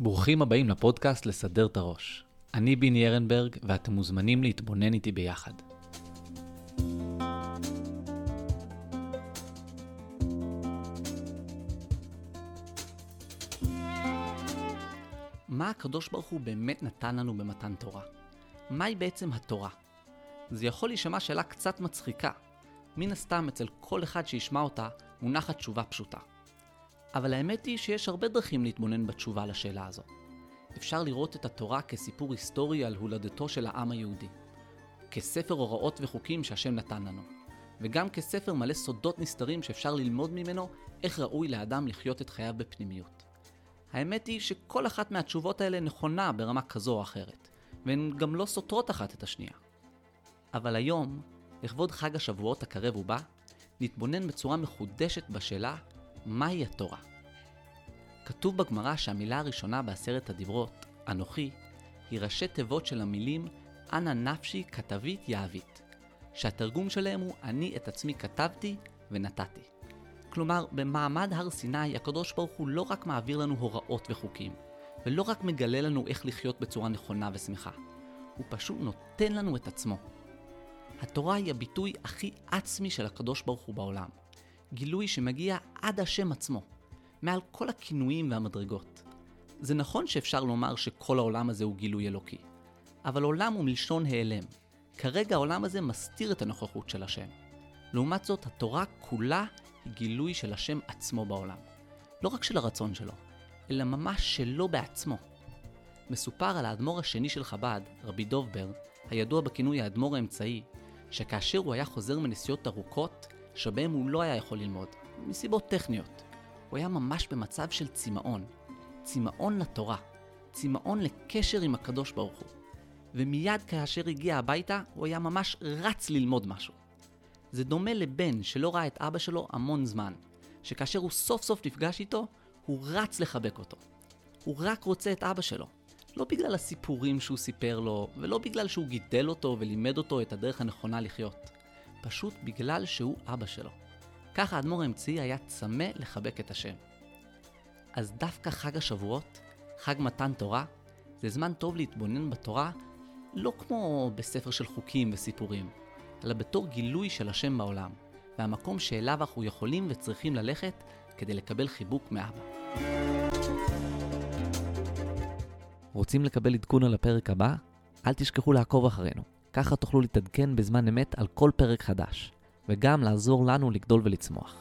ברוכים הבאים לפודקאסט לסדר את הראש. אני ביני ארנברג, ואתם מוזמנים להתבונן איתי ביחד. מה הקדוש ברוך הוא באמת נתן לנו במתן תורה? מהי בעצם התורה? זה יכול להישמע שאלה קצת מצחיקה. מן הסתם אצל כל אחד שישמע אותה מונחת תשובה פשוטה. אבל האמת היא שיש הרבה דרכים להתבונן בתשובה לשאלה הזו. אפשר לראות את התורה כסיפור היסטורי על הולדתו של העם היהודי. כספר הוראות וחוקים שהשם נתן לנו. וגם כספר מלא סודות נסתרים שאפשר ללמוד ממנו איך ראוי לאדם לחיות את חייו בפנימיות. האמת היא שכל אחת מהתשובות האלה נכונה ברמה כזו או אחרת, והן גם לא סותרות אחת את השנייה. אבל היום, לכבוד חג השבועות הקרב ובא, נתבונן בצורה מחודשת בשאלה מהי התורה. כתוב בגמרא שהמילה הראשונה בעשרת הדיברות, אנוכי, היא ראשי תיבות של המילים אנא נפשי כתבית יהבית, שהתרגום שלהם הוא אני את עצמי כתבתי ונתתי. כלומר, במעמד הר סיני הקדוש ברוך הוא לא רק מעביר לנו הוראות וחוקים, ולא רק מגלה לנו איך לחיות בצורה נכונה ושמחה, הוא פשוט נותן לנו את עצמו. התורה היא הביטוי הכי עצמי של הקדוש ברוך הוא בעולם. גילוי שמגיע עד השם עצמו, מעל כל הכינויים והמדרגות. זה נכון שאפשר לומר שכל העולם הזה הוא גילוי אלוקי, אבל עולם הוא מלשון העלם. כרגע העולם הזה מסתיר את הנוכחות של השם. לעומת זאת, התורה כולה היא גילוי של השם עצמו בעולם. לא רק של הרצון שלו, אלא ממש שלו בעצמו. מסופר על האדמו"ר השני של חב"ד, רבי דובבר, הידוע בכינוי האדמו"ר האמצעי, שכאשר הוא היה חוזר מנסיעות ארוכות, שבהם הוא לא היה יכול ללמוד, מסיבות טכניות. הוא היה ממש במצב של צמאון. צמאון לתורה. צמאון לקשר עם הקדוש ברוך הוא. ומיד כאשר הגיע הביתה, הוא היה ממש רץ ללמוד משהו. זה דומה לבן שלא ראה את אבא שלו המון זמן, שכאשר הוא סוף סוף נפגש איתו, הוא רץ לחבק אותו. הוא רק רוצה את אבא שלו. לא בגלל הסיפורים שהוא סיפר לו, ולא בגלל שהוא גידל אותו ולימד אותו את הדרך הנכונה לחיות. פשוט בגלל שהוא אבא שלו. ככה האדמו"ר האמצעי היה צמא לחבק את השם. אז דווקא חג השבועות, חג מתן תורה, זה זמן טוב להתבונן בתורה לא כמו בספר של חוקים וסיפורים, אלא בתור גילוי של השם בעולם, והמקום שאליו אנחנו יכולים וצריכים ללכת כדי לקבל חיבוק מאבא. רוצים לקבל עדכון על הפרק הבא? אל תשכחו לעקוב אחרינו, ככה תוכלו להתעדכן בזמן אמת על כל פרק חדש, וגם לעזור לנו לגדול ולצמוח.